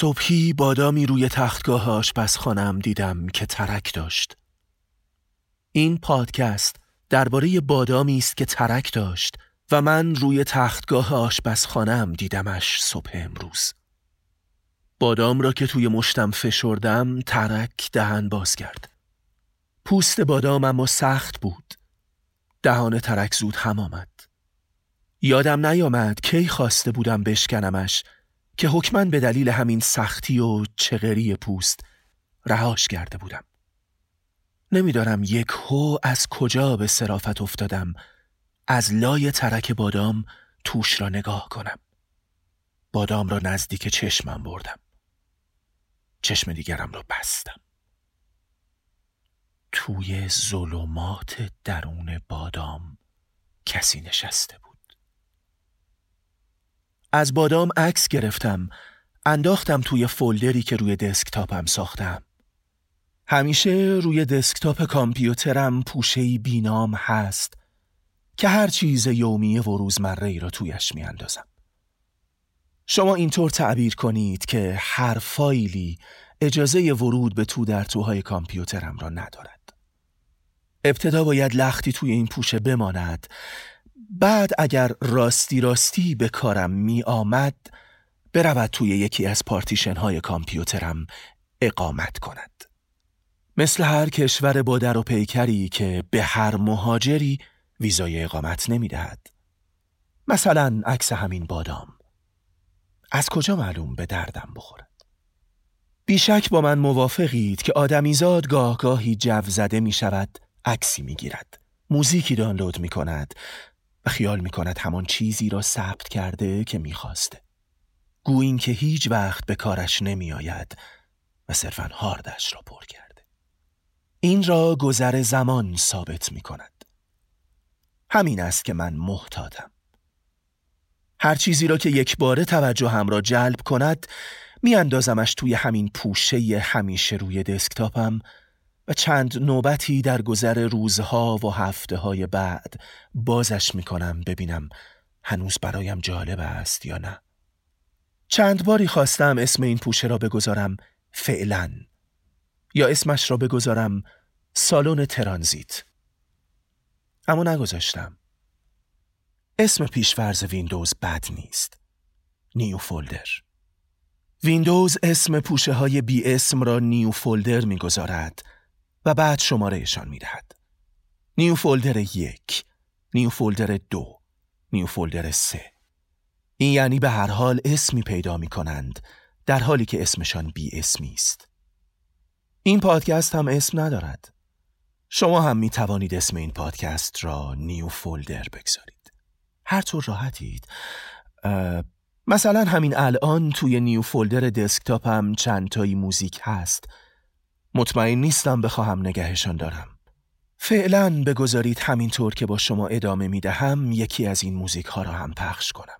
صبحی بادامی روی تختگاه آشپزخانم دیدم که ترک داشت. این پادکست درباره بادامی است که ترک داشت و من روی تختگاه آشپزخانم دیدمش صبح امروز. بادام را که توی مشتم فشردم ترک دهن باز کرد. پوست بادام اما سخت بود. دهان ترک زود هم آمد. یادم نیامد کی خواسته بودم بشکنمش که حکما به دلیل همین سختی و چغری پوست رهاش کرده بودم. نمیدارم یک هو از کجا به صرافت افتادم از لای ترک بادام توش را نگاه کنم. بادام را نزدیک چشمم بردم. چشم دیگرم را بستم. توی ظلمات درون بادام کسی نشسته بود. از بادام عکس گرفتم انداختم توی فولدری که روی دسکتاپم ساختم همیشه روی دسکتاپ کامپیوترم پوشهی بینام هست که هر چیز یومیه و روزمره ای را تویش میاندازم. شما اینطور تعبیر کنید که هر فایلی اجازه ورود به تو در توهای کامپیوترم را ندارد. ابتدا باید لختی توی این پوشه بماند بعد اگر راستی راستی به کارم می آمد برود توی یکی از پارتیشن های کامپیوترم اقامت کند. مثل هر کشور با در و پیکری که به هر مهاجری ویزای اقامت نمی دهد. مثلا عکس همین بادام. از کجا معلوم به دردم بخورد؟ بیشک با من موافقید که آدمیزاد گاه گاهی جو زده می شود عکسی می گیرد. موزیکی دانلود می کند. و خیال می کند همان چیزی را ثبت کرده که می خواسته. گویین که هیچ وقت به کارش نمی آید و صرفا هاردش را پر کرده. این را گذر زمان ثابت می کند. همین است که من محتاطم. هر چیزی را که یک توجه هم را جلب کند اندازمش توی همین پوشه همیشه روی دسکتاپم و چند نوبتی در گذر روزها و هفته های بعد بازش می‌کنم ببینم هنوز برایم جالب است یا نه. چند باری خواستم اسم این پوشه را بگذارم فعلا یا اسمش را بگذارم سالن ترانزیت. اما نگذاشتم. اسم پیشورز ویندوز بد نیست. New Folder. Windows اسم پوشه های بی اسم را New Folder می‌گذارد و بعد شمارهشان می دهد. New Folder یک، New Folder دو، New Folder سه. این یعنی به هر حال اسمی پیدا می کنند در حالی که اسمشان بی اسمی است. این پادکست هم اسم ندارد. شما هم می توانید اسم این پادکست را نیو فولدر بگذارید. هر طور راحتید. مثلا همین الان توی نیو فولدر دسکتاپم چند تایی موزیک هست مطمئن نیستم بخواهم نگهشان دارم. فعلا بگذارید همینطور که با شما ادامه می دهم یکی از این موزیک ها را هم پخش کنم.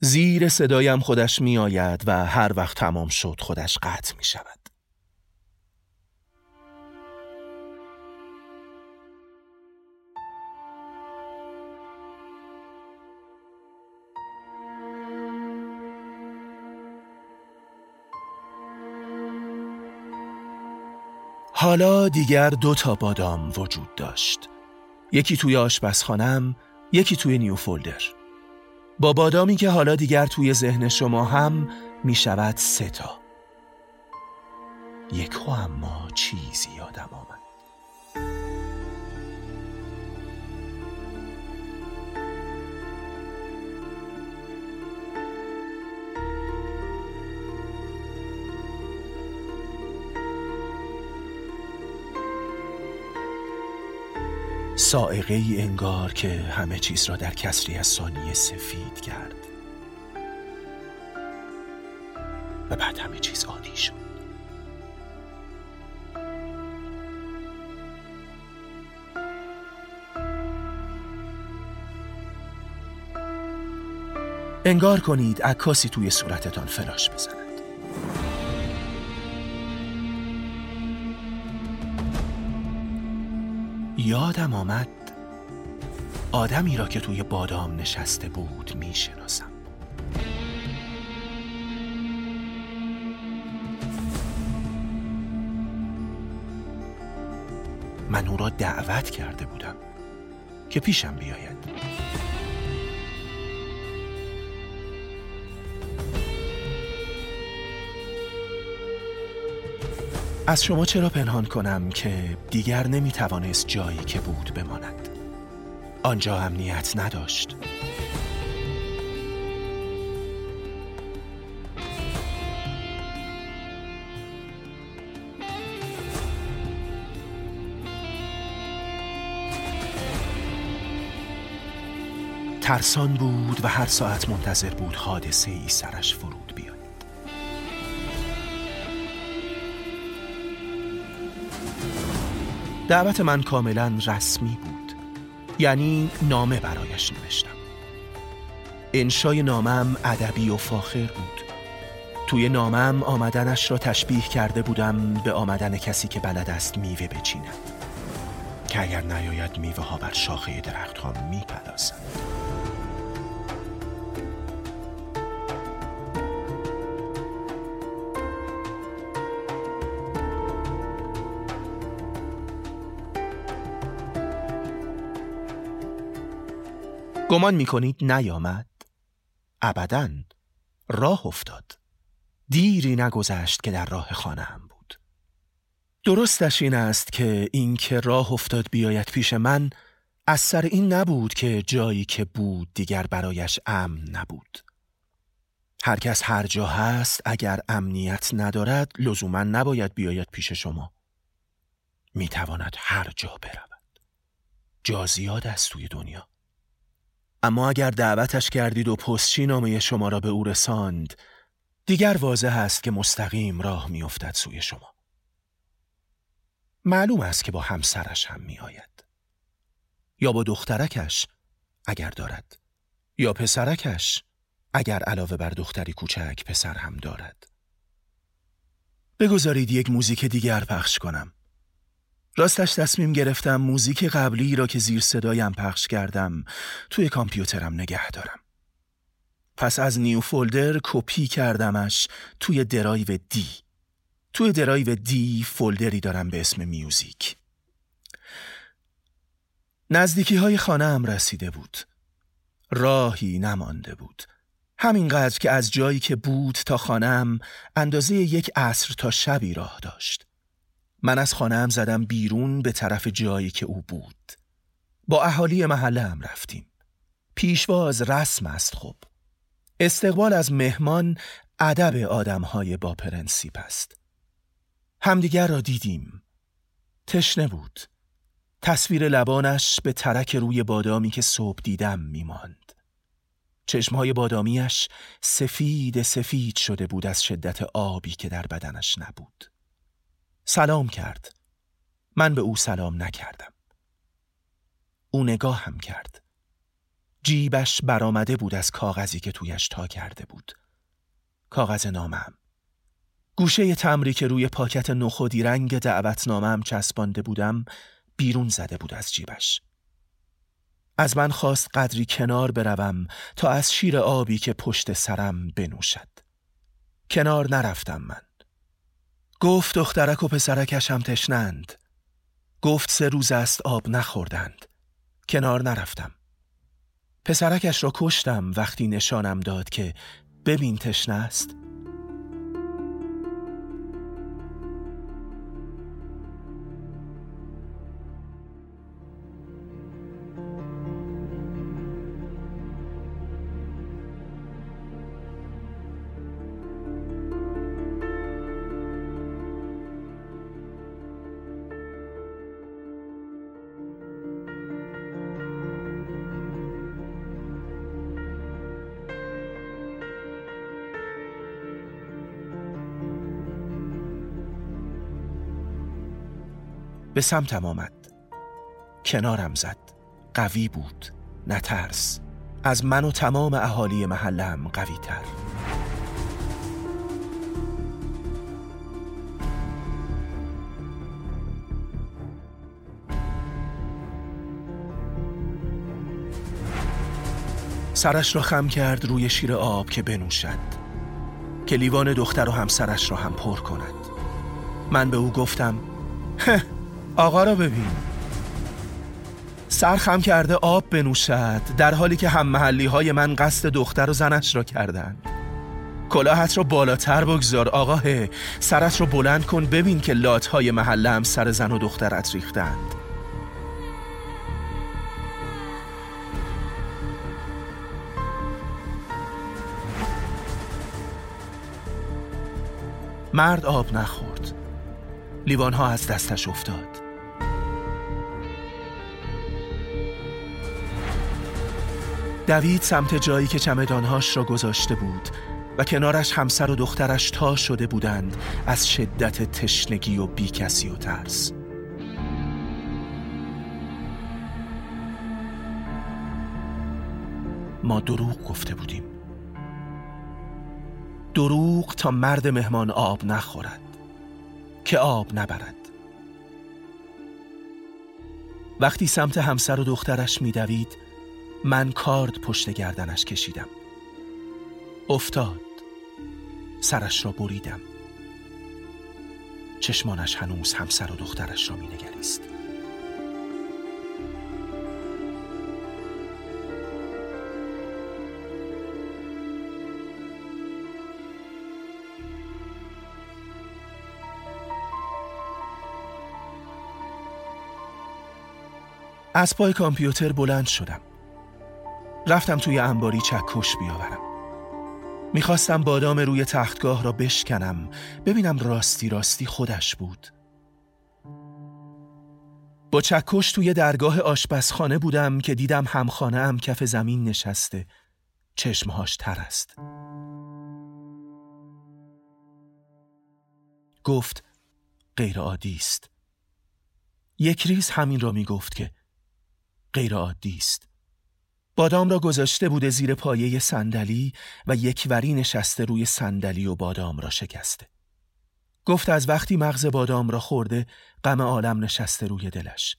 زیر صدایم خودش می آید و هر وقت تمام شد خودش قطع می شود. حالا دیگر دو تا بادام وجود داشت. یکی توی آشپزخانم یکی توی نیو فولدر با بادامی که حالا دیگر توی ذهن شما هم می شود سه تا. یک اما چیزی یادم آمد. سائقه ای انگار که همه چیز را در کسری از ثانیه سفید کرد. و بعد همه چیز عادی شد. انگار کنید عکاسی توی صورتتان فلاش بزند یادم آمد آدمی را که توی بادام نشسته بود می‌شناسم. من او را دعوت کرده بودم که پیشم بیاید. از شما چرا پنهان کنم که دیگر نمی توانست جایی که بود بماند؟ آنجا امنیت نداشت. ترسان بود و هر ساعت منتظر بود حادثه ای سرش فرود دعوت من کاملا رسمی بود. یعنی نامه برایش نوشتم. انشای نامم ادبی و فاخر بود. توی نامم آمدنش را تشبیه کرده بودم به آمدن کسی که بلد است میوه بچیند که اگر نیاید میوه ها بر شاخه درخت ها میپلاسند. گمان می کنید نیامد؟ ابدا راه افتاد. دیری نگذشت که در راه خانه هم بود. درستش این است که اینکه راه افتاد بیاید پیش من از سر این نبود که جایی که بود دیگر برایش امن نبود. هر کس هر جا هست اگر امنیت ندارد لزوما نباید بیاید پیش شما. می‌تواند هر جا برود. جا زیاد است توی دنیا. اما اگر دعوتش کردید و پستچی نامه شما را به او رساند دیگر واضح است که مستقیم راه میافتد سوی شما. معلوم است که با همسرش هم می آید. یا با دخترکش اگر دارد یا پسرکش اگر علاوه بر دختری کوچک پسر هم دارد. بگذارید یک موزیک دیگر پخش کنم. راستش تصمیم گرفتم موزیک قبلی را که زیر صدایم پخش کردم توی کامپیوترم نگه دارم. پس از New Folder کپی کردمش توی drive D. توی drive D folder ی دارم به اسم Music. نزدیکی های خانه هم رسیده بود. راهی نمانده بود. همینقدر که از جایی که بود تا خانم اندازه یک عصر تا شبی راه داشت. من از خانهام زدم بیرون به طرف جایی که او بود. با اهالی محله هم رفتیم. پیشواز رسم است خب. استقبال از مهمان ادب آدمهای با پرنسیپ است. همدیگر را دیدیم. تشنه بود. تصویر لبانش به ترک روی بادامی که صبح دیدم میماند. چشمهای بادامیش سفید سفید شده بود از شدت آبی که در بدنش نبود. سلام کرد. من به او سلام نکردم. او نگاه هم کرد. جیبش برآمده بود از کاغذی که تویش تا کرده بود. کاغذ نامم گوشه تمری که روی پاکت نخودی رنگ دعوتنامم چسبانده بودم بیرون زده بود از جیبش. از من خواست قدری کنار بروم تا از شیر آبی که پشت سرم بنوشد. کنار نرفتم من. گفت دخترک و هم تشنند. گفت سه روز است آب نخوردند. کنار نرفتم. پسرکش را کشتم وقتی نشانم داد که ببین تشنه است. به سمتم آمد. کنارم زد. قوی بود. نترس. از من و تمام اهالی محلم قوی تر سرش را خم کرد روی شیر آب که بنوشد. که لیوان دختر و همسرش را هم پر کند. من به او گفتم آقا را ببین. سرخم کرده آب بنوشد در حالی که هم محلی های من قصد دختر و زنش را کردند کلاهت را بالاتر بگذار آقاه سرت را بلند کن ببین که لات های محله هم سر زن و دخترت ریختند. مرد آب نخورد. لیوان از دستش افتاد. دوید سمت جایی که چمدانهاش را گذاشته بود و کنارش همسر و دخترش تا شده بودند از شدت تشنگی و بیکسی و ترس. ما دروغ گفته بودیم. دروغ تا مرد مهمان آب نخورد که آب نبرد. وقتی سمت همسر و دخترش میدوید من کارد پشت گردنش کشیدم. افتاد. سرش را بریدم. چشمانش هنوز همسر و دخترش را می نگریست. از پای کامپیوتر بلند شدم. رفتم توی انباری چکش بیاورم. می‌خواستم بادام روی تختگاه را بشکنم ببینم راستی راستی خودش بود. با چکش توی درگاه آشپزخانه بودم که دیدم همخانه هم کف زمین نشسته. چشمهاش تر است. گفت غیر عادی است. یک ریز همین را می‌گفت که غیر عادی است. بادام را گذاشته بوده زیر پایه صندلی و یکوری نشسته روی صندلی و بادام را شکسته. گفت از وقتی مغز بادام را خورده غم عالم نشسته روی دلش.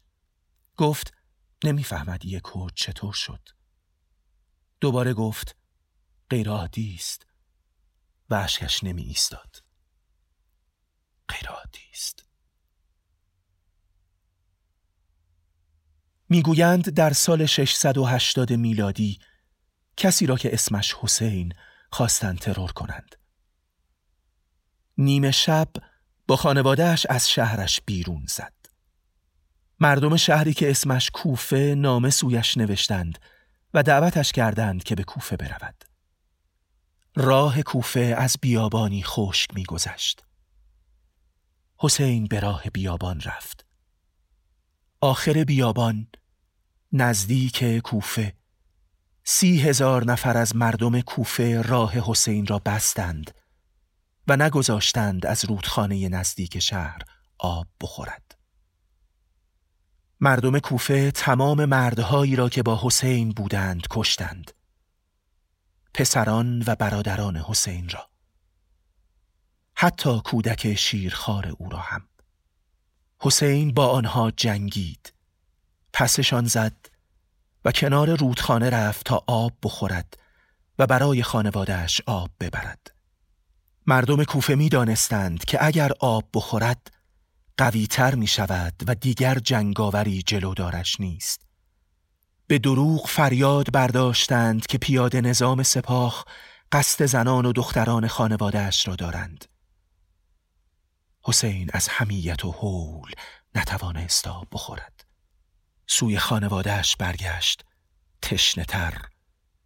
گفت نمی‌فهمد یک کود چطور شد. دوباره گفت غیر عادی است و اشکش نمی ایستاد. غیر عادی است. می‌گویند در سال 680 میلادی کسی را که اسمش حسین خواستند ترور کنند. نیمه شب با خانوادهش از شهرش بیرون زد. مردم شهری که اسمش کوفه نامه سویش نوشتند و دعوتش کردند که به کوفه برود. راه کوفه از بیابانی خشک میگذشت. حسین به راه بیابان رفت. آخر بیابان نزدیک کوفه سی هزار نفر از مردم کوفه راه حسین را بستند و نگذاشتند از رودخانه نزدیک شهر آب بخورد. مردم کوفه تمام مردهایی را که با حسین بودند کشتند. پسران و برادران حسین را. حتی کودک شیرخوار او را هم. حسین با آنها جنگید. پسشان زد و کنار رودخانه رفت تا آب بخورد و برای خانوادهش آب ببرد. مردم کوفه می دانستند که اگر آب بخورد قویتر می شود و دیگر جنگاوری جلودارش نیست. به دروغ فریاد برداشتند که پیاده نظام سپاه قصد زنان و دختران خانوادهش را دارند. حسین از همیت و حول نتوانست آب بخورد. سوی خانوادهش برگشت تشنهتر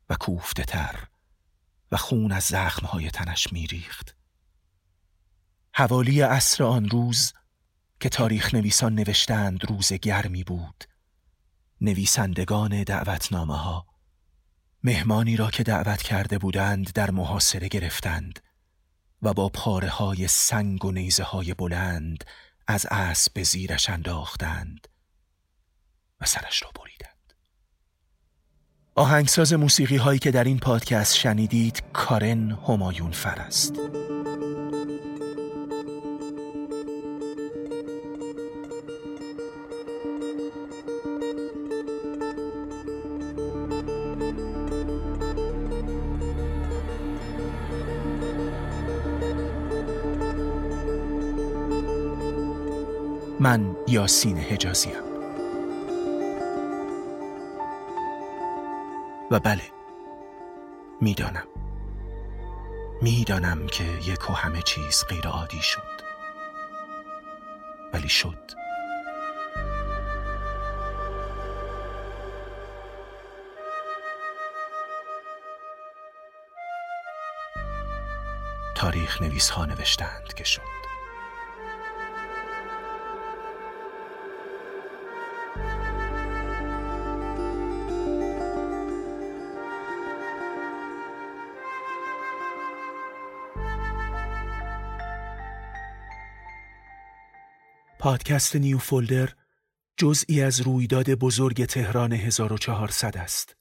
و کوفته تر و خون از زخمهای تنش میریخت. حوالی عصر آن روز که تاریخ نویسان نوشتند روز گرمی بود نویسندگان دعوتنامه ها مهمانی را که دعوت کرده بودند در محاصره گرفتند و با پاره های سنگ و نیزه های بلند از اسب زیرش انداختند و سرش را بریدند. آهنگساز موسیقی هایی که در این پادکست شنیدید کارن همایون فر است. من یاسین حجازیم و بله می‌دانم. می‌دانم که یک و همه چیز غیر عادی شد. ولی شد. تاریخ نویس ها نوشتند که شد. پادکست نیو فولدر جزئی از رویداد بزرگ تهران 1400 است.